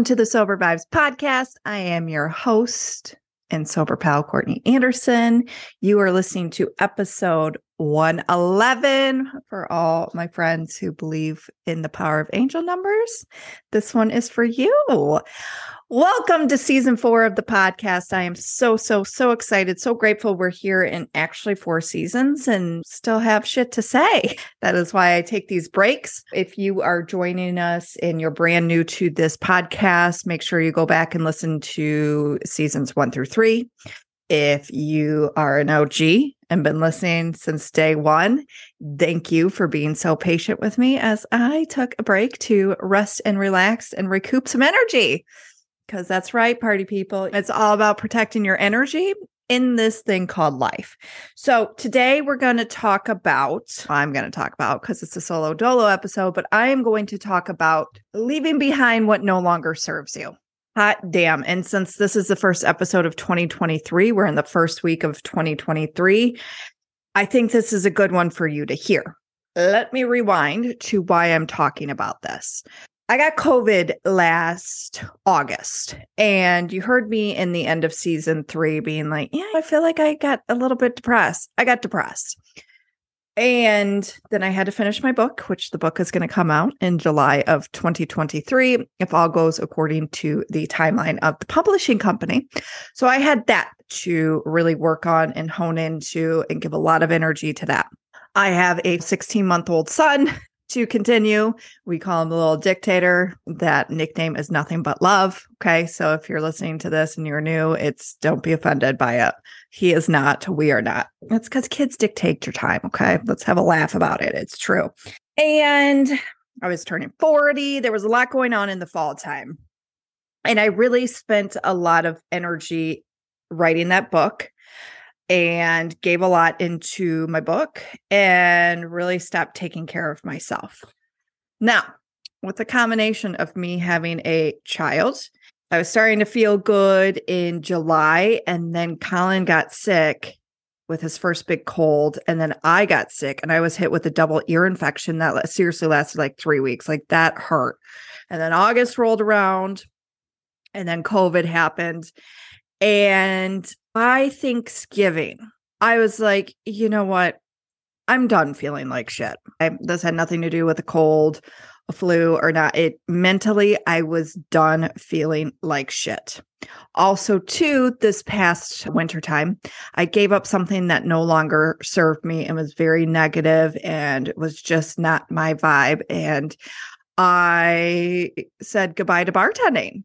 Welcome to the Sober Vibes podcast. I am your host and sober pal, Courtney Anderson. You are listening to episode 111 for all my friends who believe in the power of angel numbers. This one is for you. Welcome to season four of the podcast. I am so, so, so excited, so grateful we're here in actually four seasons and still have shit to say. That is why I take these breaks. If you are joining us and you're brand new to this podcast, make sure you go back and listen to seasons one through three. If you are an OG and been listening since day one, thank you for being so patient with me as I took a break to rest and relax and recoup some energy because that's right, party people. It's all about protecting your energy in this thing called life. So today we're going to talk about, I'm going to talk about because it's a solo dolo episode, but I am going to talk about leaving behind what no longer serves you. Hot damn. And since this is the first episode of 2023, we're in the first week of 2023. I think this is a good one for you to hear. Let me rewind to why I'm talking about this. I got COVID last August, and you heard me in the end of season three being like, Yeah, I feel like I got a little bit depressed. I got depressed. And then I had to finish my book, which the book is going to come out in July of 2023, if all goes according to the timeline of the publishing company. So I had that to really work on and hone into and give a lot of energy to that. I have a 16 month old son to continue. We call him the little dictator. That nickname is nothing but love. Okay. So if you're listening to this and you're new, it's don't be offended by it. He is not. We are not. It's because kids dictate your time. Okay. Let's have a laugh about it. It's true. And I was turning 40. There was a lot going on in the fall time. And I really spent a lot of energy writing that book and gave a lot into my book and really stopped taking care of myself. Now, with the combination of me having a child, I was starting to feel good in July, and then Colin got sick with his first big cold, and then I got sick, and I was hit with a double ear infection that seriously lasted like three weeks. Like that hurt. And then August rolled around, and then COVID happened. And by Thanksgiving, I was like, you know what? I'm done feeling like shit. I, this had nothing to do with a cold, a flu, or not. It mentally, I was done feeling like shit. Also, too, this past wintertime, I gave up something that no longer served me and was very negative and was just not my vibe. And I said goodbye to bartending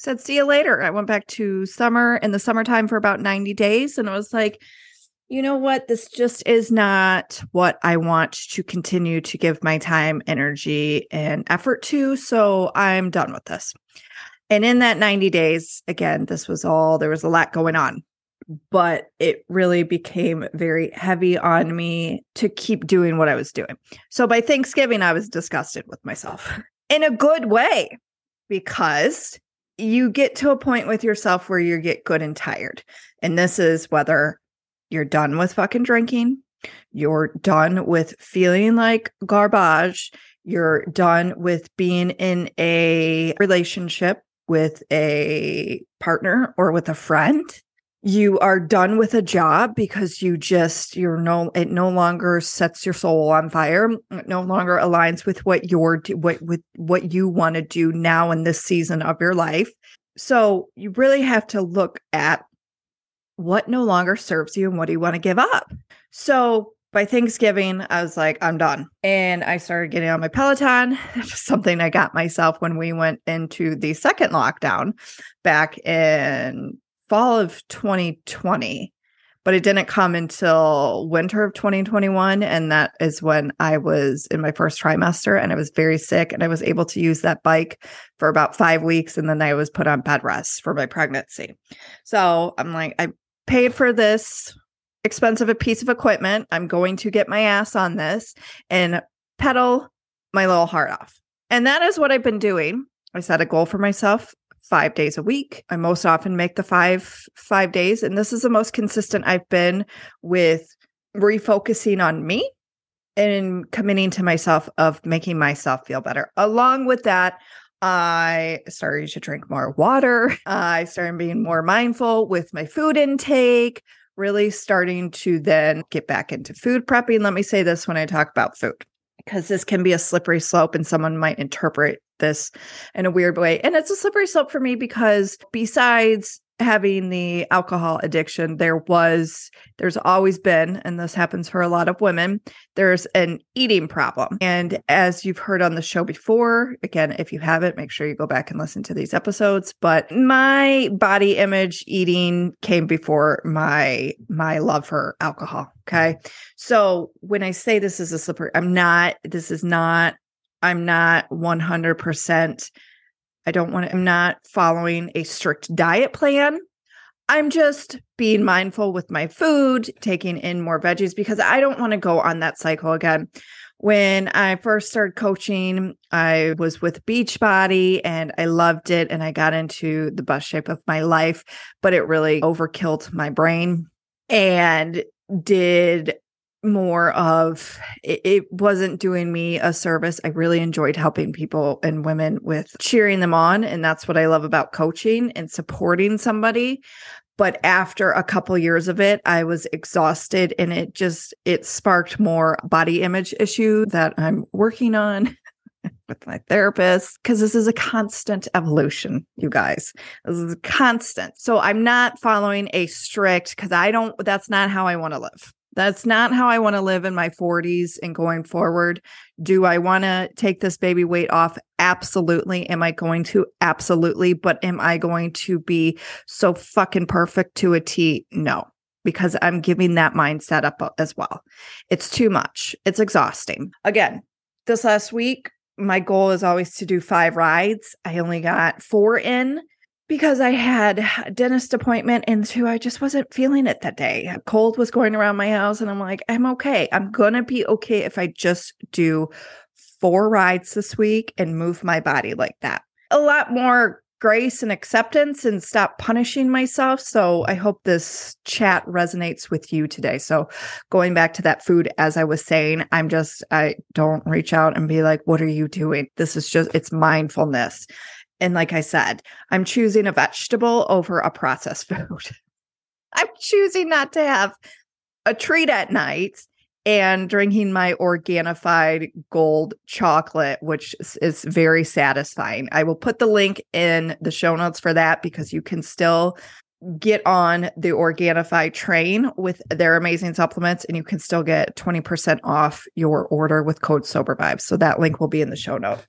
said, see you later. I went back to summer in the summertime for about 90 days. And I was like, you know what? This just is not what I want to continue to give my time, energy, and effort to. So I'm done with this. And in that 90 days, again, this was all, there was a lot going on, but it really became very heavy on me to keep doing what I was doing. So by Thanksgiving, I was disgusted with myself in a good way because you get to a point with yourself where you get good and tired. And this is whether you're done with fucking drinking, you're done with feeling like garbage, you're done with being in a relationship with a partner or with a friend you are done with a job because you just you're no it no longer sets your soul on fire it no longer aligns with what you're what with what you want to do now in this season of your life so you really have to look at what no longer serves you and what do you want to give up so by Thanksgiving, I was like, I'm done. And I started getting on my Peloton, something I got myself when we went into the second lockdown back in fall of 2020, but it didn't come until winter of 2021. And that is when I was in my first trimester and I was very sick. And I was able to use that bike for about five weeks. And then I was put on bed rest for my pregnancy. So I'm like, I paid for this expensive piece of equipment. I'm going to get my ass on this and pedal my little heart off. And that is what I've been doing. I set a goal for myself five days a week. I most often make the five five days, and this is the most consistent I've been with refocusing on me and committing to myself of making myself feel better. Along with that, I started to drink more water. I started being more mindful with my food intake, really starting to then get back into food prepping. Let me say this when I talk about food, because this can be a slippery slope and someone might interpret this in a weird way. And it's a slippery slope for me because besides having the alcohol addiction, there was, there's always been, and this happens for a lot of women, there's an eating problem. And as you've heard on the show before, again, if you haven't, make sure you go back and listen to these episodes. But my body image eating came before my my love for alcohol. Okay. So when I say this is a slippery, I'm not, this is not, I'm not 100% I don't want to, I'm not following a strict diet plan. I'm just being mindful with my food, taking in more veggies because I don't want to go on that cycle again. When I first started coaching, I was with Beachbody and I loved it and I got into the best shape of my life, but it really overkilled my brain and did more of it, it, wasn't doing me a service. I really enjoyed helping people and women with cheering them on. And that's what I love about coaching and supporting somebody. But after a couple years of it, I was exhausted and it just it sparked more body image issue that I'm working on with my therapist because this is a constant evolution, you guys. This is constant. So I'm not following a strict because I don't that's not how I want to live. That's not how I want to live in my 40s and going forward. Do I want to take this baby weight off? Absolutely. Am I going to? Absolutely. But am I going to be so fucking perfect to a T? No, because I'm giving that mindset up uh, as well. It's too much. It's exhausting. Again, this last week, my goal is always to do five rides. I only got four in because I had a dentist appointment and two, I just wasn't feeling it that day. A cold was going around my house and I'm like, I'm okay. I'm to be okay if I just do four rides this week and move my body like that. A lot more grace and acceptance and stop punishing myself. So I hope this chat resonates with you today. So going back to that food, as I was saying, I'm just, I don't reach out and be like, what are you doing? This is just, it's mindfulness. And like I said, I'm choosing a vegetable over a processed food. I'm choosing not to have a treat at night and drinking my Organifi gold chocolate, which is very satisfying. I will put the link in the show notes for that because you can still get on the Organifi train with their amazing supplements and you can still get 20% off your order with code sober vibes. So that link will be in the show note.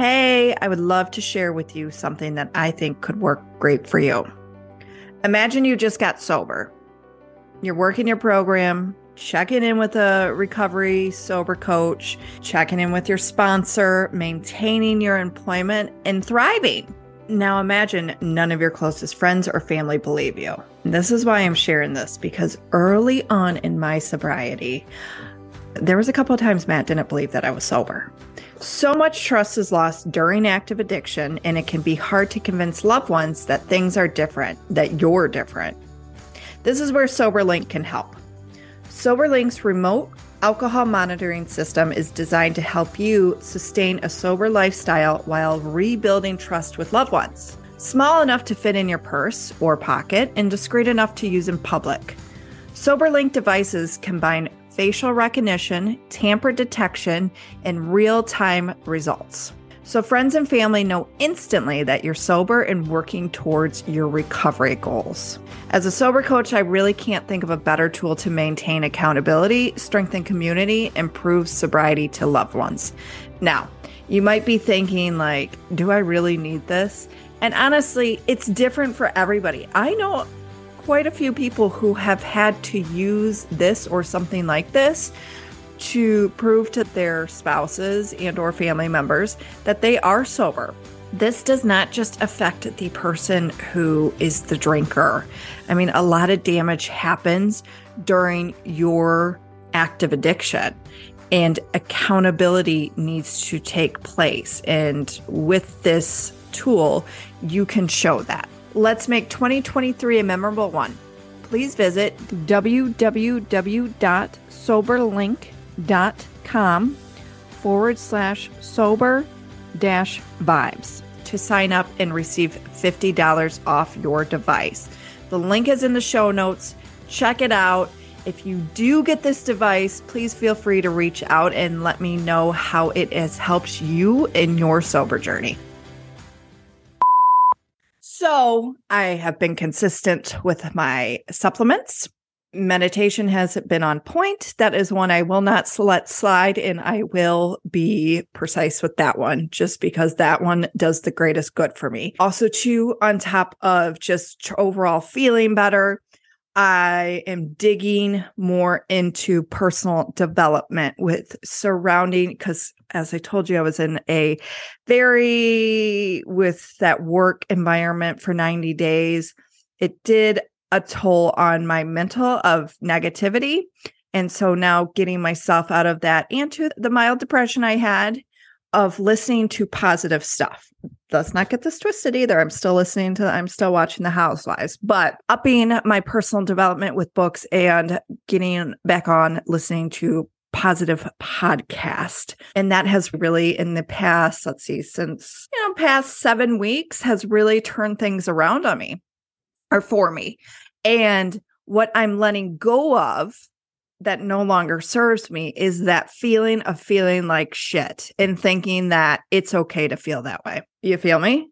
Hey, I would love to share with you something that I think could work great for you. Imagine you just got sober. You're working your program, checking in with a recovery sober coach, checking in with your sponsor, maintaining your employment, and thriving. Now imagine none of your closest friends or family believe you. This is why I'm sharing this because early on in my sobriety, there was a couple of times Matt didn't believe that I was sober. So much trust is lost during active addiction, and it can be hard to convince loved ones that things are different, that you're different. This is where SoberLink can help. SoberLink's remote alcohol monitoring system is designed to help you sustain a sober lifestyle while rebuilding trust with loved ones. Small enough to fit in your purse or pocket and discreet enough to use in public. SoberLink devices combine facial recognition, tamper detection, and real time results. So, friends and family know instantly that you're sober and working towards your recovery goals. As a sober coach, I really can't think of a better tool to maintain accountability, strengthen community, and prove sobriety to loved ones. Now, you might be thinking, like, do I really need this? And honestly, it's different for everybody. I know quite a few people who have had to use this or something like this to prove to their spouses and or family members that they are sober. This does not just affect the person who is the drinker. I mean, a lot of damage happens during your active addiction and accountability needs to take place. And with this tool, you can show that. Let's make 2023 a memorable one. Please visit www.soberlink.com forward slash sober dash vibes to sign up and receive $50 off your device. The link is in the show notes. Check it out. If you do get this device, please feel free to reach out and let me know how it has helped you in your sober journey. So, I have been consistent with my supplements meditation has been on point. That is one I will not let slide, and I will be precise with that one just because that one does the greatest good for me. Also, too, on top of just overall feeling better, I am digging more into personal development with surrounding because as I told you, I was in a very with that work environment for 90 days. It did a toll on my mental of negativity. And so now getting myself out of that and to the mild depression I had of listening to positive stuff. Let's not get this twisted either. I'm still listening to, I'm still watching The Housewives, but upping my personal development with books and getting back on listening to positive podcast. And that has really, in the past, let's see, since, you know, past seven weeks has really turned things around on me or for me. And what I'm letting go of that no longer serves me is that feeling of feeling like shit and thinking that it's okay to feel that way. You feel me?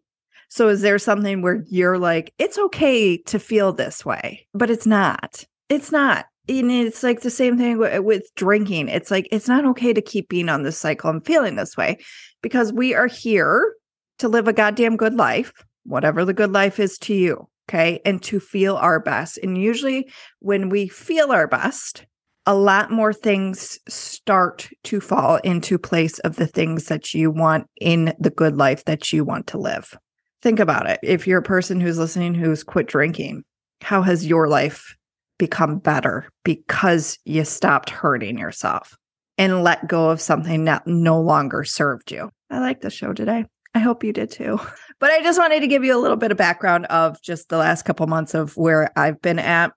So, is there something where you're like, it's okay to feel this way, but it's not? It's not. And it's like the same thing with, with drinking. It's like, it's not okay to keep being on this cycle and feeling this way because we are here to live a goddamn good life, whatever the good life is to you. Okay. And to feel our best. And usually when we feel our best, a lot more things start to fall into place of the things that you want in the good life that you want to live. Think about it. If you're a person who's listening who's quit drinking, how has your life become better because you stopped hurting yourself and let go of something that no longer served you? I like the show today. I hope you did too. But I just wanted to give you a little bit of background of just the last couple months of where I've been at.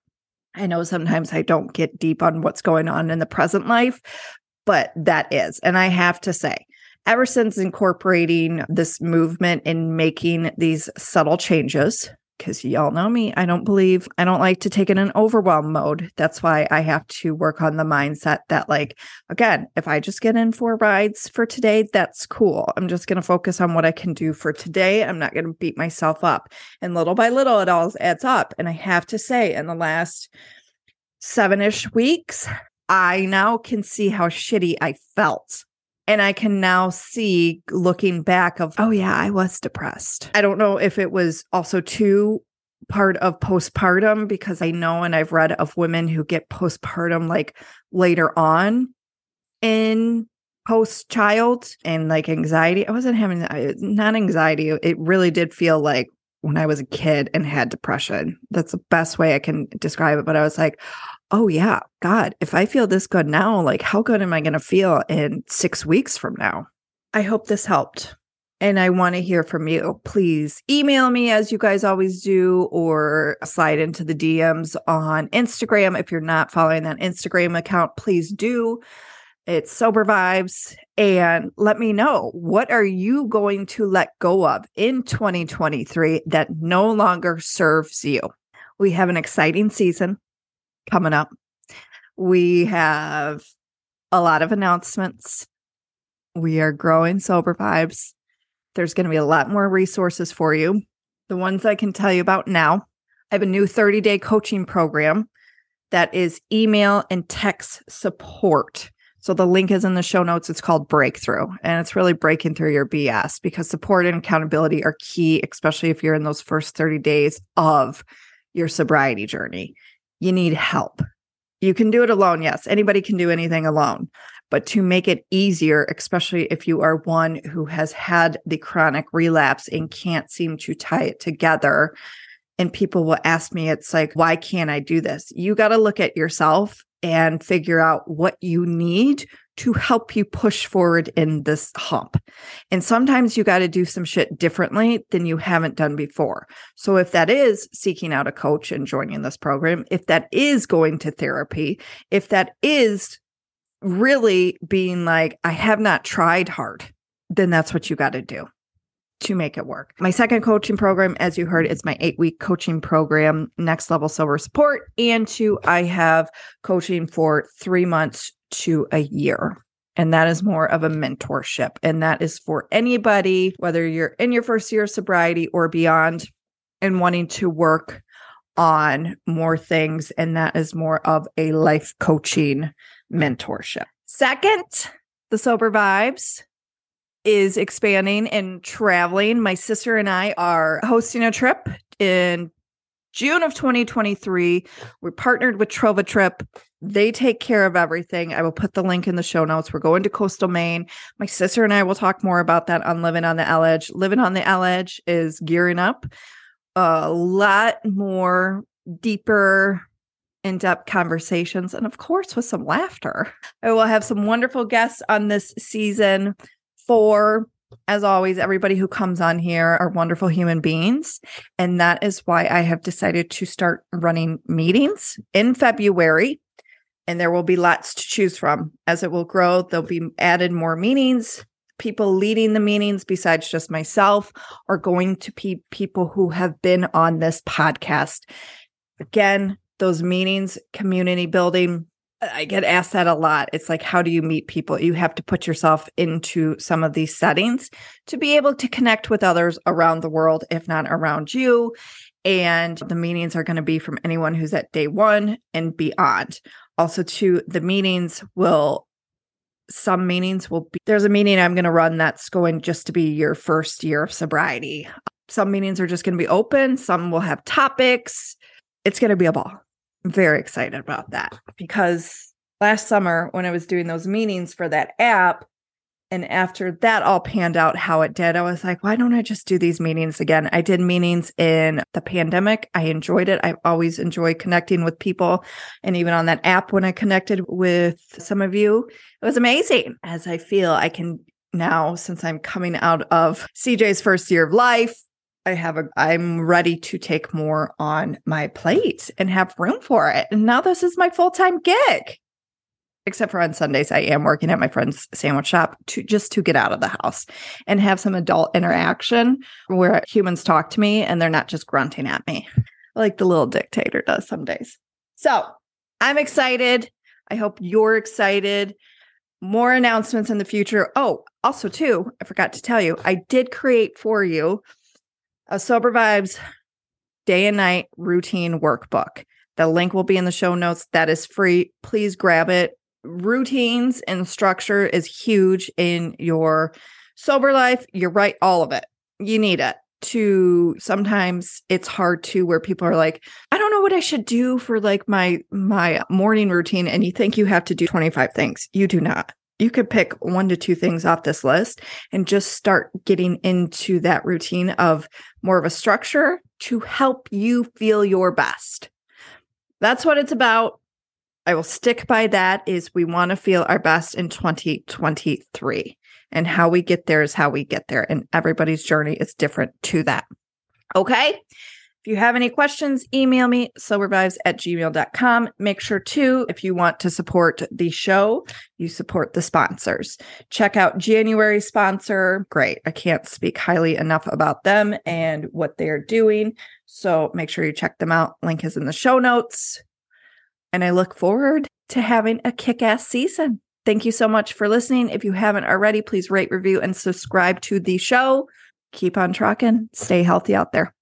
I know sometimes I don't get deep on what's going on in the present life, but that is. And I have to say, ever since incorporating this movement and making these subtle changes, because y'all know me, I don't believe, I don't like to take it in overwhelm mode. That's why I have to work on the mindset that, like, again, if I just get in four rides for today, that's cool. I'm just going to focus on what I can do for today. I'm not going to beat myself up. And little by little, it all adds up. And I have to say, in the last seven ish weeks, I now can see how shitty I felt and I can now see looking back of, oh yeah, I was depressed. I don't know if it was also too part of postpartum because I know and I've read of women who get postpartum like later on in post child and like anxiety. I wasn't having not anxiety. It really did feel like when I was a kid and had depression. That's the best way I can describe it. But I was like, oh yeah, God, if I feel this good now, like how good am I going to feel in six weeks from now? I hope this helped. And I want to hear from you. Please email me as you guys always do, or slide into the DMs on Instagram. If you're not following that Instagram account, please do. It's Sober Vibes. And let me know what are you going to let go of in 2023 that no longer serves you? We have an exciting season coming up. We have a lot of announcements. We are growing sober vibes. There's going to be a lot more resources for you. The ones I can tell you about now. I have a new 30 day coaching program that is email and text support. So the link is in the show notes. It's called Breakthrough, and it's really breaking through your BS because support and accountability are key, especially if you're in those first 30 days of your sobriety journey you need help. You can do it alone. Yes, anybody can do anything alone. But to make it easier, especially if you are one who has had the chronic relapse and can't seem to tie it together, and people will ask me, it's like, why can't I do this? You got to look at yourself and figure out what you need to help you push forward in this hump. And sometimes you got to do some shit differently than you haven't done before. So if that is seeking out a coach and joining this program, if that is going to therapy, if that is really being like, I have not tried hard, then that's what you got to do to make it work. My second coaching program, as you heard, is my eight week coaching program, Next Level Sober Support. And two, I have coaching for three months to a year. And that is more of a mentorship. And that is for anybody, whether you're in your first year of sobriety or beyond, and wanting to work on more things. And that is more of a life coaching mentorship. Second, the Sober Vibes is expanding and traveling. My sister and I are hosting a trip in June of 2023. We're partnered with Trova Trip. They take care of everything. I will put the link in the show notes. We're going to coastal Maine. My sister and I will talk more about that on Living on the L Edge. Living on the L Edge is gearing up a lot more deeper in depth conversations, and of course, with some laughter. I will have some wonderful guests on this season for as always, everybody who comes on here are wonderful human beings. And that is why I have decided to start running meetings in February. And there will be lots to choose from. As it will grow, there'll be added more meetings. People leading the meetings, besides just myself, are going to be people who have been on this podcast. Again, those meetings, community building, I get asked that a lot. It's like, how do you meet people? You have to put yourself into some of these settings to be able to connect with others around the world, if not around you. And the meetings are going to be from anyone who's at day one and beyond. Also, to the meetings will some meetings will be there's a meeting I'm going to run that's going just to be your first year of sobriety. Some meetings are just going to be open, some will have topics. It's going to be a ball I'm very excited about that because last summer when I was doing those meetings for that app, and after that all panned out how it did, I was like, why don't I just do these meetings again? I did meetings in the pandemic. I enjoyed it. I've always enjoy connecting with people. And even on that app, when I connected with some of you, it was amazing as I feel I can now, since I'm coming out of CJ's first year of life, I have a I'm ready to take more on my plate and have room for it. And now this is my full-time gig. Except for on Sundays, I am working at my friend's sandwich shop to just to get out of the house and have some adult interaction where humans talk to me and they're not just grunting at me like the little dictator does some days. So I'm excited. I hope you're excited. More announcements in the future. Oh, also, too, I forgot to tell you, I did create for you a Sober Vibes day and night routine workbook. The link will be in the show notes. That is free. Please grab it. Routines and structure is huge in your sober life. You're right, all of it. You need it to sometimes it's hard to where people are like i don't know what i should do for like my my morning routine and you think you have to do 25 things you do not you could pick one to two things off this list and just start getting into that routine of more of a structure to help you feel your best. That's what it's about. I will stick by that is we want to feel our best in 2023 and how we get there is how we get there and everybody's journey is different to that. Okay? If you have any questions, email me sobervibes at gmail.com. Make sure to, if you want to support the show, you support the sponsors. Check out January sponsor. Great. I can't speak highly enough about them and what they're doing. So make sure you check them out. Link is in the show notes. And I look forward to having a kick ass season. Thank you so much for listening. If you haven't already, please rate, review, and subscribe to the show. Keep on trucking. Stay healthy out there.